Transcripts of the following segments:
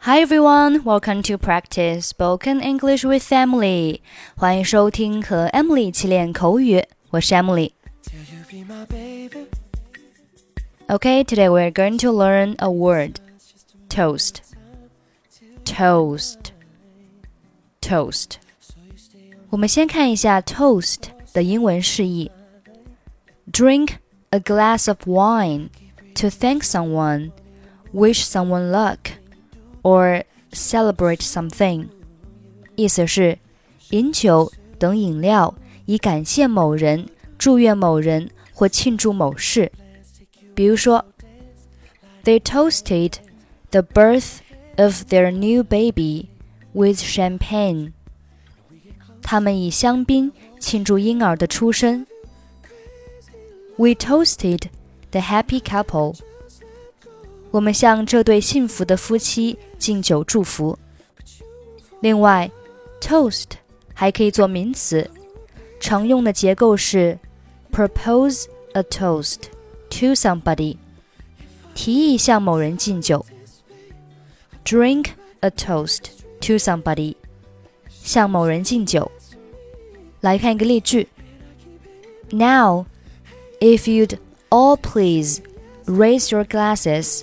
Hi everyone, welcome to practice spoken English with Emily. 欢迎收听和 Emily 一起练口语，我是 Emily。Okay, today we're going to learn a word. Toast. Toast. Toast. 我们先看一下 toast 的英文释义。Drink a glass of wine to thank someone, wish someone luck or celebrate something，意思是饮酒等饮料以感谢某人、祝愿某人或庆祝某事。比如说，They toasted the birth of their new baby with champagne。他们以香槟庆祝婴儿的出生。We toasted the happy couple。 我们向这对幸福的夫妻敬酒祝福。另外，toast 还可以做名词，常用的结构是 propose a toast to somebody，提议向某人敬酒；drink a toast to somebody，向某人敬酒。来看一个例句：Now, if you'd all please raise your glasses.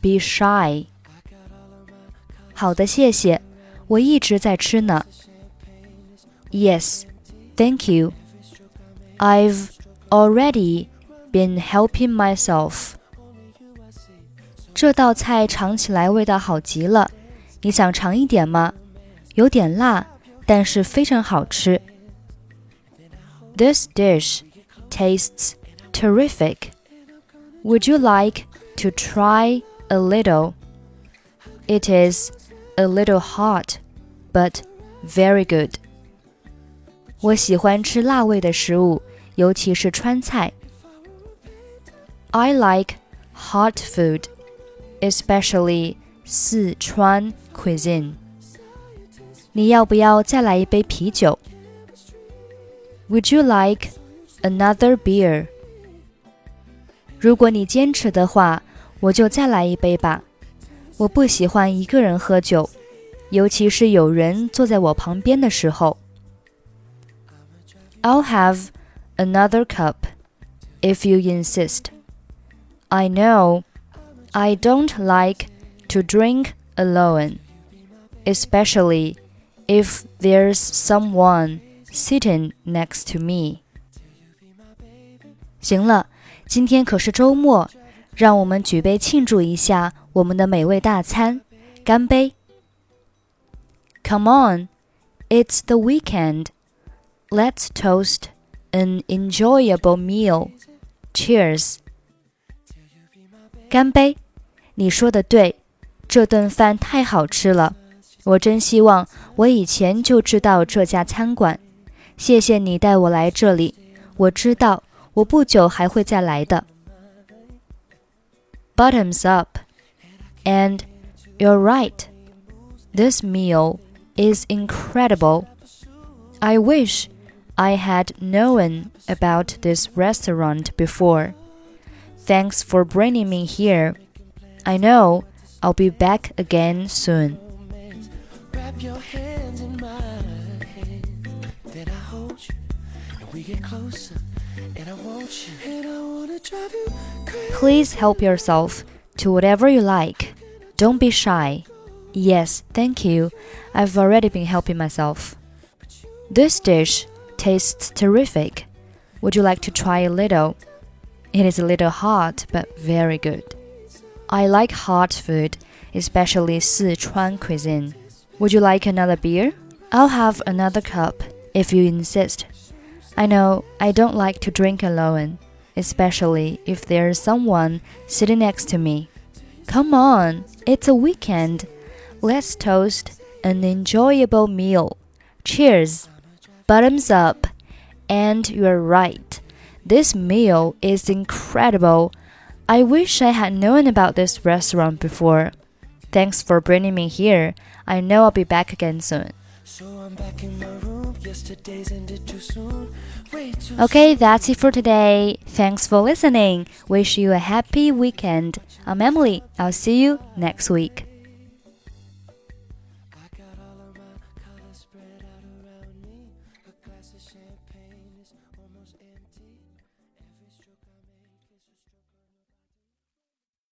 be shy. 好的，谢谢，我一直在吃呢。Yes, thank you. I've already been helping myself. 这道菜尝起来味道好极了，你想尝一点吗？有点辣，但是非常好吃。This dish tastes terrific. Would you like to try a little. It is a little hot, but very good. 我喜欢吃辣味的食物，尤其是川菜。I like hot food, especially Sichuan cuisine. 你要不要再来一杯啤酒？Would you like another beer? 如果你坚持的话， 我就再来一杯吧。我不喜欢一个人喝酒，尤其是有人坐在我旁边的时候。I'll have another cup if you insist. I know I don't like to drink alone, especially if there's someone sitting next to me. 行了，今天可是周末。 让我们举杯庆祝一下我们的美味大餐，干杯！Come on, it's the weekend. Let's toast an enjoyable meal. Cheers! 干杯！你说的对，这顿饭太好吃了，我真希望我以前就知道这家餐馆。谢谢你带我来这里，我知道我不久还会再来的。Bottoms up. And you're right. This meal is incredible. I wish I had known about this restaurant before. Thanks for bringing me here. I know I'll be back again soon. Please help yourself to whatever you like. Don't be shy. Yes, thank you. I've already been helping myself. This dish tastes terrific. Would you like to try a little? It is a little hot, but very good. I like hot food, especially Sichuan cuisine. Would you like another beer? I'll have another cup if you insist. I know I don't like to drink alone, especially if there's someone sitting next to me. Come on, it's a weekend. Let's toast an enjoyable meal. Cheers. Bottoms up. And you're right. This meal is incredible. I wish I had known about this restaurant before. Thanks for bringing me here. I know I'll be back again soon. Okay, that's it for today. Thanks for listening. Wish you a happy weekend. I'm Emily. I'll see you next week. champagne is almost empty.